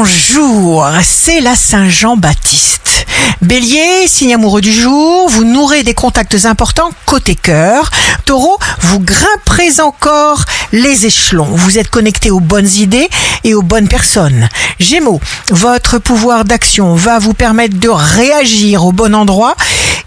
Bonjour, c'est la Saint-Jean-Baptiste. Bélier, signe amoureux du jour, vous nourrez des contacts importants côté cœur. Taureau, vous grimperez encore les échelons. Vous êtes connecté aux bonnes idées et aux bonnes personnes. Gémeaux, votre pouvoir d'action va vous permettre de réagir au bon endroit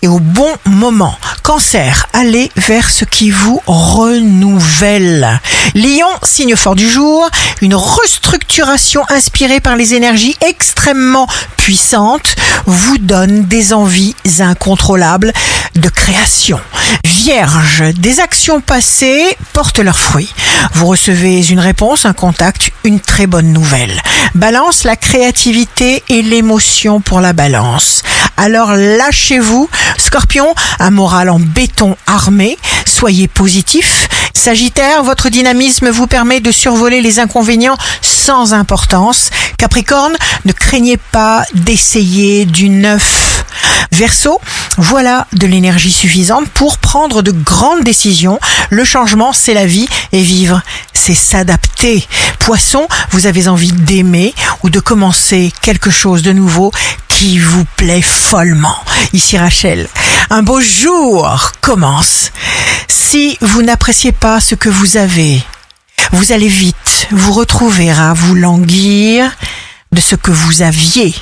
et au bon moment. Cancer, allez vers ce qui vous renouvelle. Lion, signe fort du jour, une restructuration inspirée par les énergies extrêmement puissantes vous donne des envies incontrôlables de création. Vierge, des actions passées portent leurs fruits. Vous recevez une réponse, un contact, une très bonne nouvelle. Balance, la créativité et l'émotion pour la balance. Alors lâchez-vous. Scorpion, un moral en béton armé. Soyez positif. Sagittaire, votre dynamisme vous permet de survoler les inconvénients sans importance. Capricorne, ne craignez pas d'essayer du neuf. Verseau, voilà de l'énergie suffisante pour prendre de grandes décisions. Le changement, c'est la vie et vivre, c'est s'adapter. Poisson, vous avez envie d'aimer ou de commencer quelque chose de nouveau qui vous plaît follement. Ici Rachel, un beau jour commence. Si vous n'appréciez pas ce que vous avez, vous allez vite vous retrouver à vous languir de ce que vous aviez